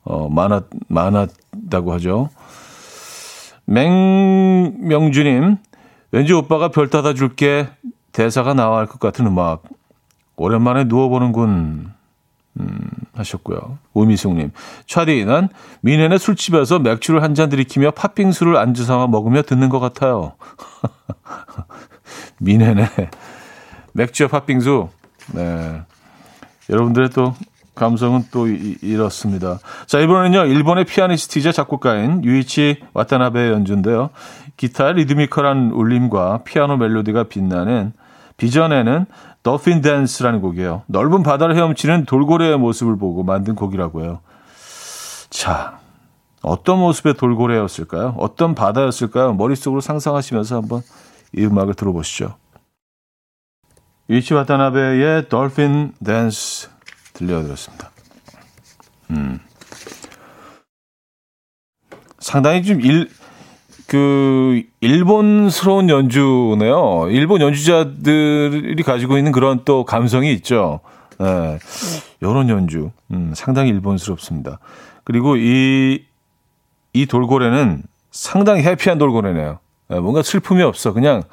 어, 많았 많았다고 하죠. 맹명주님 왠지 오빠가 별 따다 줄게 대사가 나와야 할 것 같은 음악 오랜만에 누워보는군 음, 하셨고요. 오미숙님 차디 난 미네네 술집에서 맥주를 한 잔 들이키며 팥빙수를 안주 삼아 먹으며 듣는 것 같아요. 미네네 맥주와 팥빙수 네 여러분들의 또 감성은 또 이, 이렇습니다. 자, 이번에는요, 일본의 피아니스트이자 작곡가인 유이치 와타나베의 연주인데요. 기타의 리드미컬한 울림과 피아노 멜로디가 빛나는 비전에는 더핀 댄스라는 곡이에요. 넓은 바다를 헤엄치는 돌고래의 모습을 보고 만든 곡이라고 해요. 자, 어떤 모습의 돌고래였을까요? 어떤 바다였을까요? 머릿속으로 상상하시면서 한번 이 음악을 들어보시죠. 유이치 와타나베의 돌핀 댄스 들려드렸습니다. 음. 상당히 좀 일, 그, 일본스러운 연주네요. 일본 연주자들이 가지고 있는 그런 또 감성이 있죠. 네. 이런 연주. 음, 상당히 일본스럽습니다. 그리고 이, 이 돌고래는 상당히 해피한 돌고래네요. 네, 뭔가 슬픔이 없어. 그냥,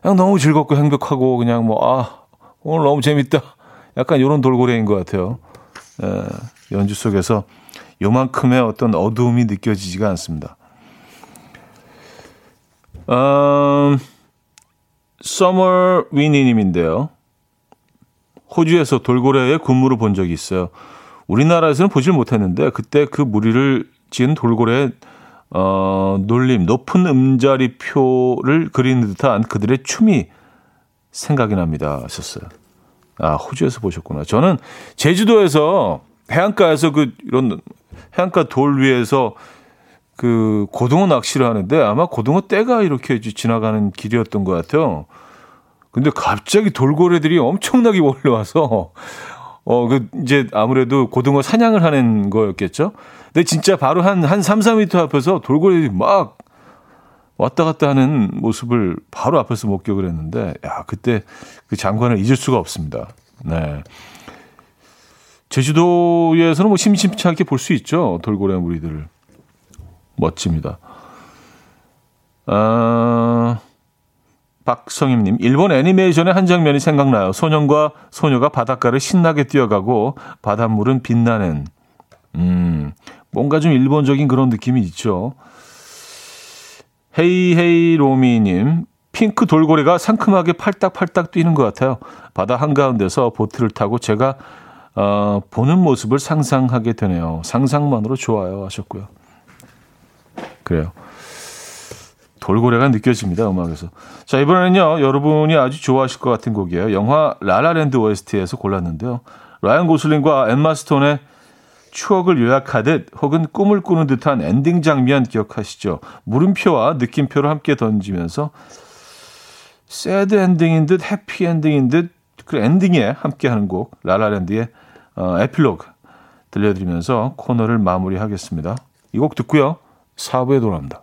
그냥 너무 즐겁고 행복하고 그냥 뭐, 아, 오늘 너무 재밌다. 약간 이런 돌고래인 것 같아요. 에, 연주 속에서 요만큼의 어떤 어두움이 느껴지지가 않습니다. 음, 서머 위니님인데요. 호주에서 돌고래의 군무를 본 적이 있어요. 우리나라에서는 보질 못했는데 그때 그 무리를 지은 돌고래의 어, 놀림, 높은 음자리표를 그리는 듯한 그들의 춤이 생각이 납니다. 하셨어요. 아, 호주에서 보셨구나. 저는 제주도에서 해안가에서 그 이런 해안가 돌 위에서 그 고등어 낚시를 하는데 아마 고등어 떼가 이렇게 지나가는 길이었던 것 같아요. 근데 갑자기 돌고래들이 엄청나게 몰려와서 어, 그 이제 아무래도 고등어 사냥을 하는 거였겠죠. 근데 진짜 바로 한, 한 3, 4미터 앞에서 돌고래들이 막 왔다 갔다 하는 모습을 바로 앞에서 목격을 했는데, 야, 그때 그 장관을 잊을 수가 없습니다. 네. 제주도에서는 뭐 심심치 않게 볼 수 있죠. 돌고래 무리들을. 멋집니다. 아, 박성임님, 일본 애니메이션의 한 장면이 생각나요. 소년과 소녀가 바닷가를 신나게 뛰어가고 바닷물은 빛나는, 음, 뭔가 좀 일본적인 그런 느낌이 있죠. 헤이헤이 로미님, 핑크 돌고래가 상큼하게 팔딱팔딱 뛰는 것 같아요. 바다 한가운데서 보트를 타고 제가 어, 보는 모습을 상상하게 되네요. 상상만으로 좋아요 하셨고요. 그래요. 돌고래가 느껴집니다, 음악에서. 자, 이번에는요, 여러분이 아주 좋아하실 것 같은 곡이에요. 영화 라라랜드 OST에서 골랐는데요. 라이언 고슬링과 엠마 스톤의 추억을 요약하듯 혹은 꿈을 꾸는 듯한 엔딩 장면 기억하시죠? 물음표와 느낌표를 함께 던지면서 sad ending인 듯 해피 엔딩인 듯 그 엔딩에 함께하는 곡 라라랜드의 어, 에필로그 들려드리면서 코너를 마무리하겠습니다. 이 곡 듣고요. 4부에 돌아옵니다.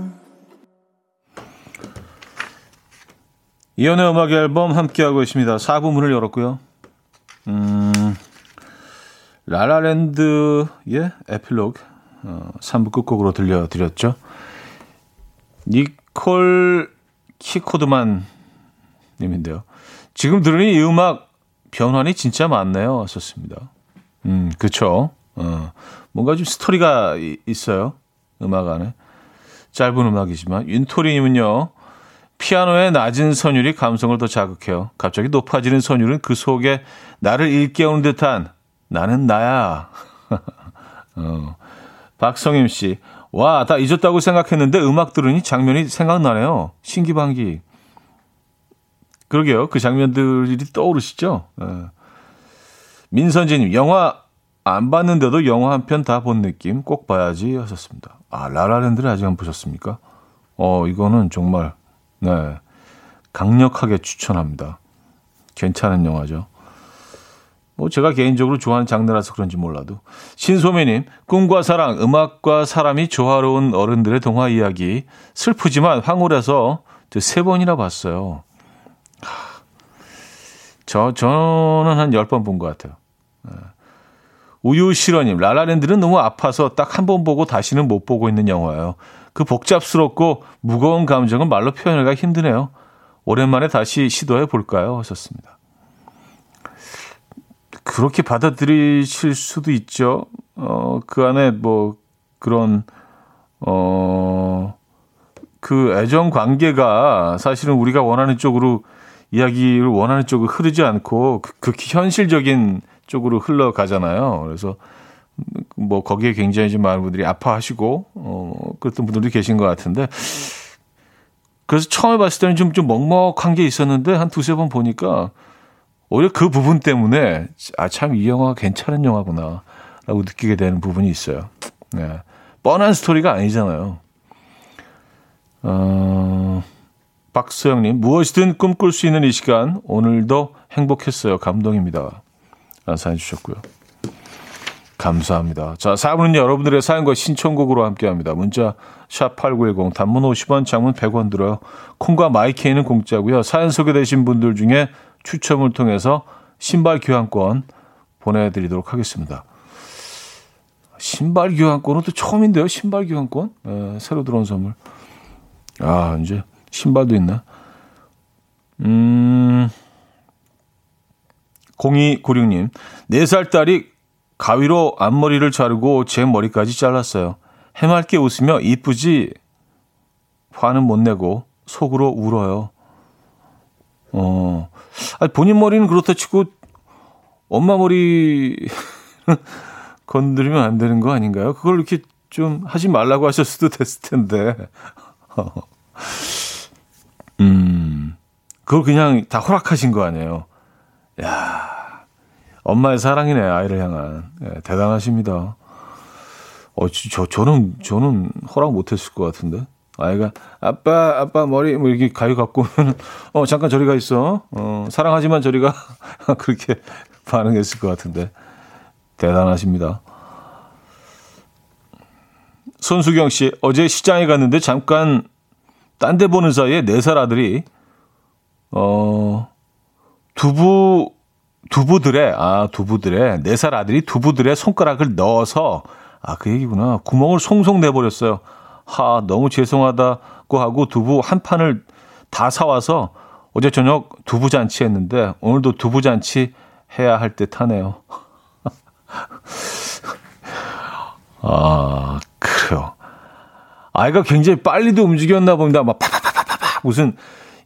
이연의 음악 앨범 함께하고 있습니다. 4부 문을 열었고요. 음, 라라랜드의 에필로그 어, 3부 끝곡으로 들려드렸죠. 니콜 키코드만 님인데요. 지금 들으니 이 음악 변환이 진짜 많네요. 썼습니다. 음, 그쵸. 어, 뭔가 좀 스토리가 이, 있어요. 음악 안에. 짧은 음악이지만. 윤토리님은요. 피아노의 낮은 선율이 감성을 더 자극해요. 갑자기 높아지는 선율은 그 속에 나를 일깨우는 듯한 나는 나야. 어. 박성임 씨. 와, 다 잊었다고 생각했는데 음악 들으니 장면이 생각나네요. 신기방기. 그러게요. 그 장면들이 떠오르시죠? 예. 민선재님, 영화 안 봤는데도 영화 한 편 다 본 느낌 꼭 봐야지 하셨습니다. 아, 라라랜드를 아직 안 보셨습니까? 어, 이거는 정말, 네. 강력하게 추천합니다. 괜찮은 영화죠. 뭐 제가 개인적으로 좋아하는 장르라서 그런지 몰라도 신소매님 꿈과 사랑 음악과 사람이 조화로운 어른들의 동화 이야기 슬프지만 황홀해서 세 번이나 봤어요. 저 저는 한 열 번 본 것 같아요. 네. 우유 실어님 라라랜드는 너무 아파서 딱 한 번 보고 다시는 못 보고 있는 영화예요. 그 복잡스럽고 무거운 감정은 말로 표현하기가 힘드네요. 오랜만에 다시 시도해 볼까요? 하셨습니다. 그렇게 받아들이실 수도 있죠. 어, 그 안에 뭐 그런 어, 그 애정 관계가 사실은 우리가 원하는 쪽으로 이야기를 원하는 쪽으로 흐르지 않고 극히 그 현실적인 쪽으로 흘러가잖아요. 그래서 뭐 거기에 굉장히 좀 많은 분들이 아파하시고 어, 그랬던 분들도 계신 것 같은데 그래서 처음에 봤을 때는 좀, 좀 먹먹한 게 있었는데 한 두세 번 보니까 오히려 그 부분 때문에 아 참 이 영화가 괜찮은 영화구나 라고 느끼게 되는 부분이 있어요. 네. 뻔한 스토리가 아니잖아요. 어, 박소영님 무엇이든 꿈꿀 수 있는 이 시간 오늘도 행복했어요. 감동입니다. 사연 주셨고요. 감사합니다. 자, 4분은 여러분들의 사연과 신청곡으로 함께합니다. 문자 샵 8910 단문 50원, 장문 100원 들어요. 콩과 마이케이는 공짜고요. 사연 소개되신 분들 중에 추첨을 통해서 신발 교환권 보내 드리도록 하겠습니다. 신발 교환권은 또 처음인데요. 신발 교환권 에, 새로 들어온 선물. 아 이제 신발도 있나? 음. 0296님, 4살 딸이 가위로 앞머리를 자르고 제 머리까지 잘랐어요. 해맑게 웃으며 이쁘지? 화는 못 내고 속으로 울어요. 어, 아니, 본인 머리는 그렇다 치고 엄마 머리 건드리면 안 되는 거 아닌가요? 그걸 이렇게 좀 하지 말라고 하셨을 수도 됐을 텐데. 음, 그걸 그냥 다 허락하신 거 아니에요. 야 엄마의 사랑이네, 아이를 향한. 네, 대단하십니다. 어, 저, 저는, 저는 허락 못 했을 것 같은데. 아이가 아빠 아빠 머리 뭐 이렇게 가위 갖고 오면 어 잠깐 저리 가 있어 어 사랑하지만 저리 가 그렇게 반응했을 것 같은데 대단하십니다. 손수경 씨 어제 시장에 갔는데 잠깐 딴 데 보는 사이에 네 살 아들이 어 두부 두부들의 아 두부들의 네 살 아들이 두부들의 손가락을 넣어서 아 그 얘기구나 구멍을 송송 내버렸어요. 하, 너무 죄송하다고 하고 두부 한 판을 다 사와서 어제 저녁 두부 잔치 했는데 오늘도 두부 잔치 해야 할 듯 하네요. 아, 그래요. 아이가 굉장히 빨리도 움직였나 봅니다. 막 파파파파파 무슨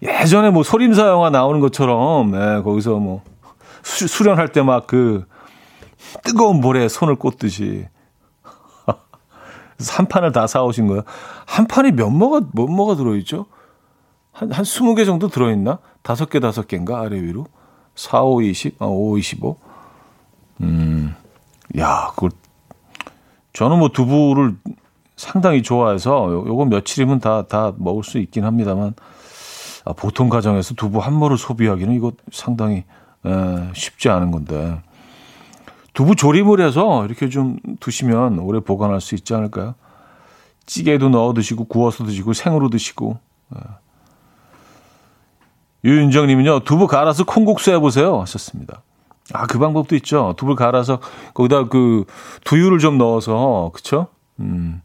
예전에 뭐 소림사 영화 나오는 것처럼 네, 거기서 뭐 수, 수련할 때 막 그 뜨거운 볼에 손을 꽂듯이 한 판을 다 사오신 거예요. 한 판이 몇 뭐가, 몇 뭐가 들어있죠? 한, 한 20개 정도 들어있나? 다섯 개, 다섯 개인가? 아래 위로? 4, 5, 20, 아, 5, 25? 음, 야, 그걸 저는 뭐 두부를 상당히 좋아해서 요, 요거 며칠이면 다, 다 먹을 수 있긴 합니다만, 아, 보통 가정에서 두부 한 모를 소비하기는 이거 상당히 에, 쉽지 않은 건데. 두부 조림을 해서 이렇게 좀 두시면 오래 보관할 수 있지 않을까요? 찌개도 넣어 드시고 구워서 드시고 생으로 드시고. 에. 유윤정 님은요. 두부 갈아서 콩국수 해보세요 하셨습니다. 아, 그 방법도 있죠. 두부를 갈아서 거기다 그 두유를 좀 넣어서 그쵸? 음.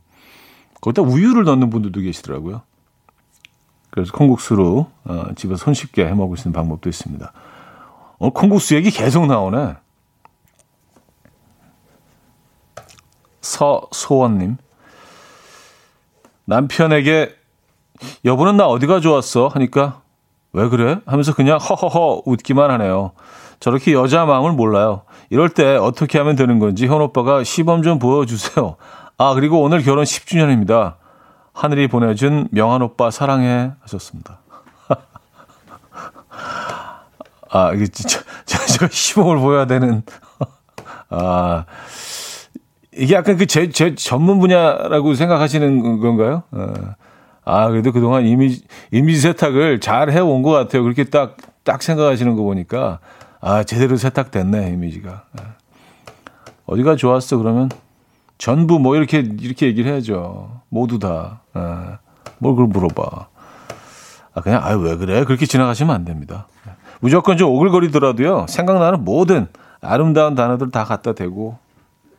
거기다 우유를 넣는 분들도 계시더라고요. 그래서 콩국수로 어, 집에서 손쉽게 해 먹을 수 있는 방법도 있습니다. 오늘 콩국수 얘기 계속 나오네. 서소원님. 남편에게 여보는 나 어디가 좋았어? 하니까 왜 그래? 하면서 그냥 허허허 웃기만 하네요. 저렇게 여자 마음을 몰라요. 이럴 때 어떻게 하면 되는 건지 현 오빠가 시범 좀 보여주세요. 아, 그리고 오늘 결혼 10주년입니다. 하늘이 보내준 명한 오빠 사랑해 하셨습니다. 아, 이게 진짜, 제가 시범을 보여야 되는. 아, 이게 약간 그 제, 제 전문 분야라고 생각하시는 건가요? 아, 그래도 그동안 이미지, 이미지 세탁을 잘 해온 것 같아요. 그렇게 딱, 딱 생각하시는 거 보니까. 아, 제대로 세탁됐네, 이미지가. 어디가 좋았어, 그러면? 전부 뭐 이렇게, 이렇게 얘기를 해야죠. 모두 다. 아, 뭘 그걸 물어봐. 아, 그냥, 아유, 왜 그래? 그렇게 지나가시면 안 됩니다. 무조건 좀 오글거리더라도요, 생각나는 모든 아름다운 단어들 다 갖다 대고,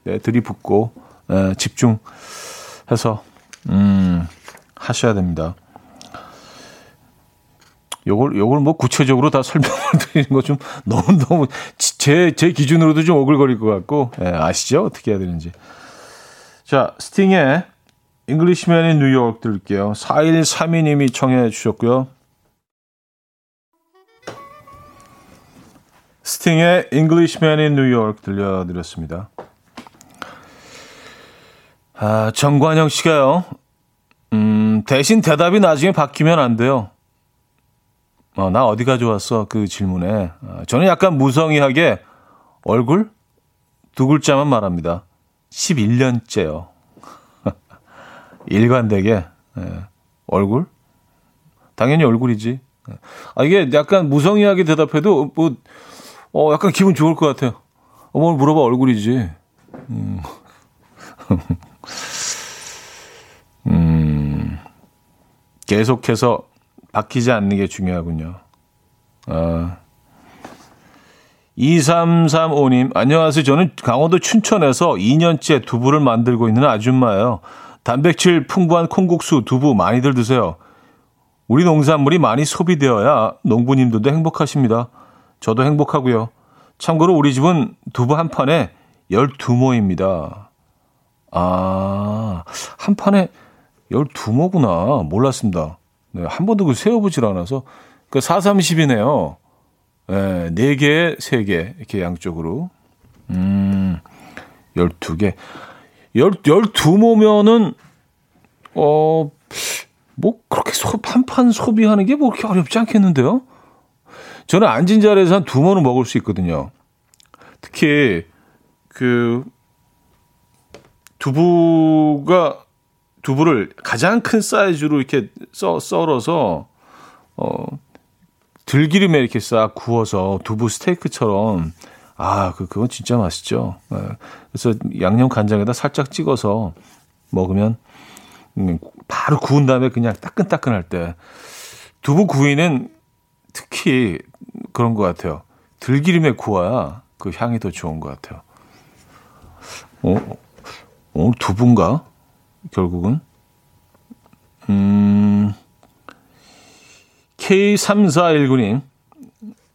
네, 들이붓고, 네, 집중해서, 음, 하셔야 됩니다. 요걸, 요걸 뭐 구체적으로 다 설명을 드리는 거 좀 너무 너무 제, 제 기준으로도 좀 오글거릴 것 같고, 예, 아시죠? 어떻게 해야 되는지. 자, 스팅의 Englishman in New York 들을게요. 4132님이 청해 주셨고요. 스팅의 Englishman in New York 들려드렸습니다. 아, 정관영 씨가요. 음, 대신 대답이 나중에 바뀌면 안 돼요. 어, 나 어디가 좋았어? 그 질문에. 어, 저는 약간 무성의하게 얼굴? 두 글자만 말합니다. 11년째요. 일관되게. 예. 얼굴? 당연히 얼굴이지. 예. 아, 이게 약간 무성의하게 대답해도 뭐, 어, 약간 기분 좋을 것 같아요. 어머, 물어봐 얼굴이지. 음. 음. 계속해서 바뀌지 않는 게 중요하군요. 아. 2335님, 안녕하세요. 저는 강원도 춘천에서 2년째 두부를 만들고 있는 아줌마예요. 단백질 풍부한 콩국수, 두부 많이들 드세요. 우리 농산물이 많이 소비되어야 농부님들도 행복하십니다. 저도 행복하고요. 참고로 우리 집은 두부 한 판에 12모입니다. 아, 한 판에 12모구나. 몰랐습니다. 네, 한 번도 그 세어보질 않아서. 그 4, 30이네요. 네, 4개, 3개. 이렇게 양쪽으로. 음, 12개. 10, 12모면은, 어, 뭐, 그렇게 소, 한판 소비하는 게 뭐 그렇게 어렵지 않겠는데요? 저는 앉은 자리에서 한두 모는 먹을 수 있거든요. 특히, 그, 두부가 두부를 가장 큰 사이즈로 이렇게 썰, 썰어서 어 들기름에 이렇게 싹 구워서 두부 스테이크처럼 아, 그 그건 진짜 맛있죠. 네. 그래서 양념 간장에다 살짝 찍어서 먹으면 음, 바로 구운 다음에 그냥 따끈따끈할 때 두부 구이는 특히 그런 것 같아요. 들기름에 구워야 그 향이 더 좋은 것 같아요. 어, 오늘 두부인가? 결국은. 음, K3419님.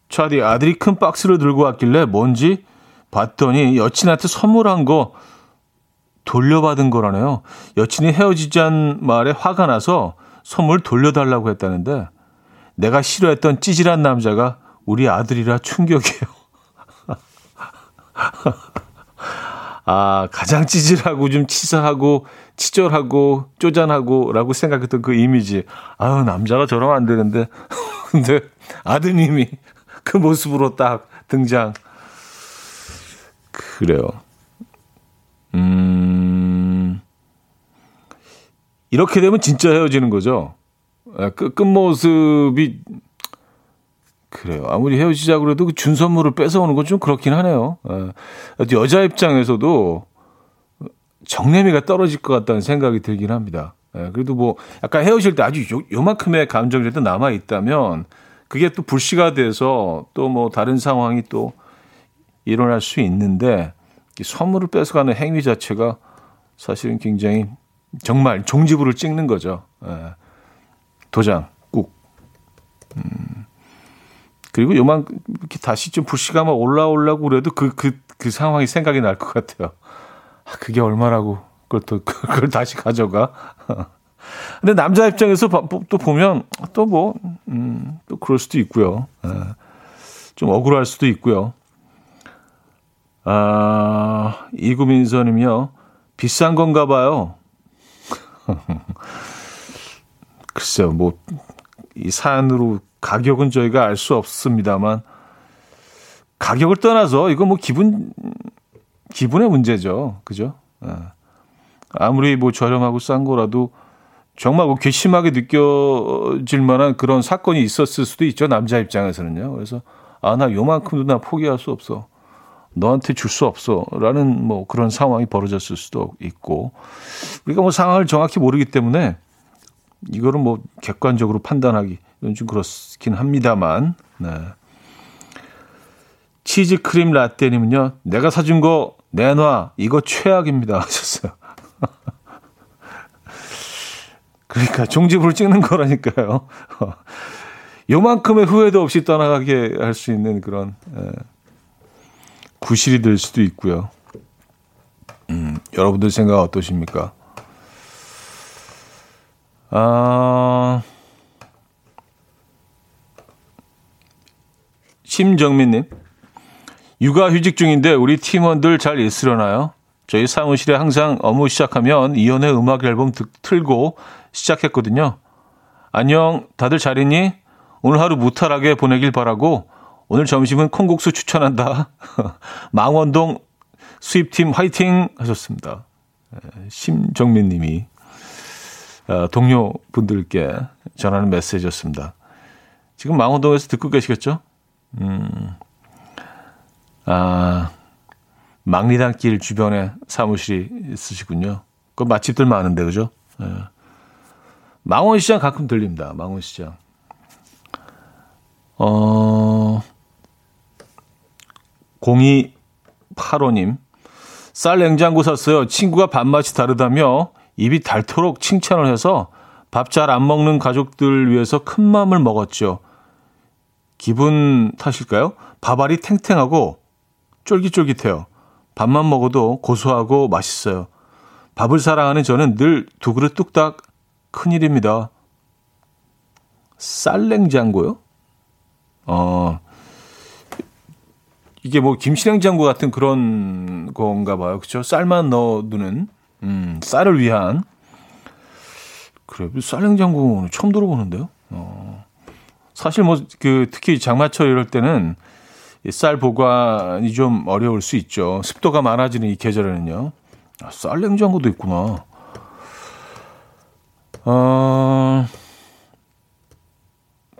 차디 아들이 큰 박스를 들고 왔길래 뭔지 봤더니 여친한테 선물한 거 돌려받은 거라네요. 여친이 헤어지자는 말에 화가 나서 선물 돌려달라고 했다는데 내가 싫어했던 찌질한 남자가 우리 아들이라 충격이에요. 아, 가장 찌질하고 좀 치사하고 치졸하고 쪼잔하고라고 생각했던 그 이미지. 아유, 남자가 저러면 안 되는데. 근데 아드님이 그 모습으로 딱 등장. 그래요. 음, 이렇게 되면 진짜 헤어지는 거죠. 아, 끝, 끝모습이, 그래요. 아무리 헤어지자 그래도 그 준 선물을 뺏어오는 건 좀 그렇긴 하네요. 아, 여자 입장에서도 정내미가 떨어질 것 같다는 생각이 들긴 합니다. 예, 그래도 뭐 약간 헤어질 때 아주 요, 요만큼의 감정이라도 남아 있다면 그게 또 불씨가 돼서 또 뭐 다른 상황이 또 일어날 수 있는데 이 선물을 뺏어가는 행위 자체가 사실은 굉장히 정말 종지부를 찍는 거죠. 예. 도장 꾹. 음. 그리고 요만 이렇게 다시 좀 불씨가 막 올라오려고 그래도 그 그, 그 상황이 생각이 날 것 같아요. 아, 그게 얼마라고 그걸 또 그걸 다시 가져가. 근데 남자 입장에서 또 보면 또 뭐, 음, 또 그럴 수도 있고요. 예. 좀 억울할 수도 있고요. 아, 이구민서님이요. 비싼 건가 봐요. 글쎄요, 뭐, 이 사연으로 가격은 저희가 알 수 없습니다만, 가격을 떠나서 이거 뭐 기분, 기분의 문제죠. 그죠? 예. 아무리 뭐 저렴하고 싼 거라도 정말 뭐 괘씸하게 느껴질 만한 그런 사건이 있었을 수도 있죠. 남자 입장에서는요. 그래서 아, 나 요만큼도 나 포기할 수 없어. 너한테 줄 수 없어. 라는 뭐 그런 상황이 벌어졌을 수도 있고. 우리가 뭐 상황을 정확히 모르기 때문에 이거를 뭐 객관적으로 판단하기 좀 그렇긴 합니다만. 네. 치즈 크림 라떼님은요. 내가 사준 거 내놔. 이거 최악입니다. 하셨어요. 그러니까 종지부를 찍는 거라니까요. 요만큼의 후회도 없이 떠나가게 할 수 있는 그런 에, 구실이 될 수도 있고요. 음, 여러분들 생각 어떠십니까? 아, 심정민님, 육아 휴직 중인데 우리 팀원들 잘 있으려나요? 저희 사무실에 항상 업무 시작하면 이연의 음악 앨범 틀고 시작했거든요. 안녕, 다들 잘 있니? 오늘 하루 무탈하게 보내길 바라고 오늘 점심은 콩국수 추천한다. 망원동 수입팀 화이팅 하셨습니다. 심정민 님이 어, 동료 분들께 전하는 메시지였습니다. 지금 망원동에서 듣고 계시겠죠? 음, 아, 막리단길 주변에 사무실이 있으시군요. 그 맛집들 많은데, 그죠? 예. 망원시장 가끔 들립니다. 망원시장. 어, 0285님. 쌀 냉장고 샀어요. 친구가 밥맛이 다르다며 입이 닳도록 칭찬을 해서 밥 잘 안 먹는 가족들 위해서 큰 맘을 먹었죠. 기분 탓일까요? 밥알이 탱탱하고 쫄깃쫄깃해요. 밥만 먹어도 고소하고 맛있어요. 밥을 사랑하는 저는 늘 두 그릇 뚝딱 큰일입니다. 쌀냉장고요? 어, 이게 뭐 김치냉장고 같은 그런 건가 봐요. 그쵸? 쌀만 넣어두는, 음, 쌀을 위한. 그래, 쌀냉장고는 처음 들어보는데요? 어, 사실 뭐, 그, 특히 장마철 이럴 때는 쌀 보관이 좀 어려울 수 있죠. 습도가 많아지는 이 계절에는요. 아, 쌀 냉장고도 있구나. 어,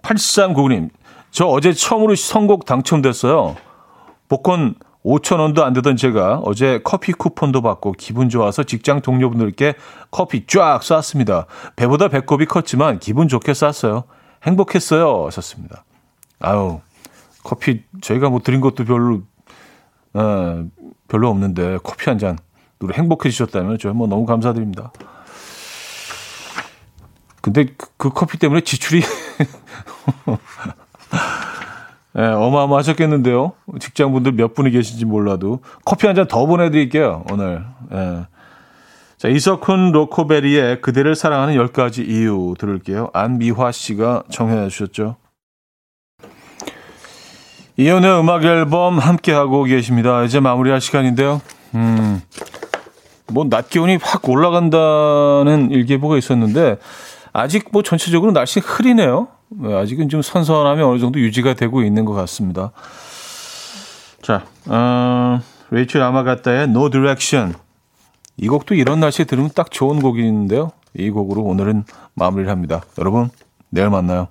8399님, 저 어제 처음으로 선곡 당첨됐어요. 복권 5천 원도 안 되던 제가 어제 커피 쿠폰도 받고 기분 좋아서 직장 동료분들께 커피 쫙 쐈습니다. 배보다 배꼽이 컸지만 기분 좋게 쐈어요. 행복했어요. 하셨습니다. 아유, 커피 저희가 뭐 드린 것도 별로 어, 별로 없는데 커피 한 잔 누구 행복해지셨다면 저희 뭐 너무 감사드립니다. 근데 그, 그 커피 때문에 지출이 네, 어마어마하셨겠는데요. 직장분들 몇 분이 계신지 몰라도 커피 한 잔 더 보내드릴게요 오늘. 네. 자 이석훈 로코베리의 그대를 사랑하는 10가지 이유 들을게요. 안미화 씨가 청해 주셨죠. 이연의 음악 앨범 함께 하고 계십니다. 이제 마무리할 시간인데요. 음, 뭐 낮 기온이 확 올라간다는 일기예보가 있었는데 아직 뭐 전체적으로 날씨 흐리네요. 네, 아직은 좀 선선함이 어느 정도 유지가 되고 있는 것 같습니다. 자, 어, 레이첼 아마가타의 No Direction. 이 곡도 이런 날씨에 들으면 딱 좋은 곡인데요. 이 곡으로 오늘은 마무리를 합니다. 여러분, 내일 만나요.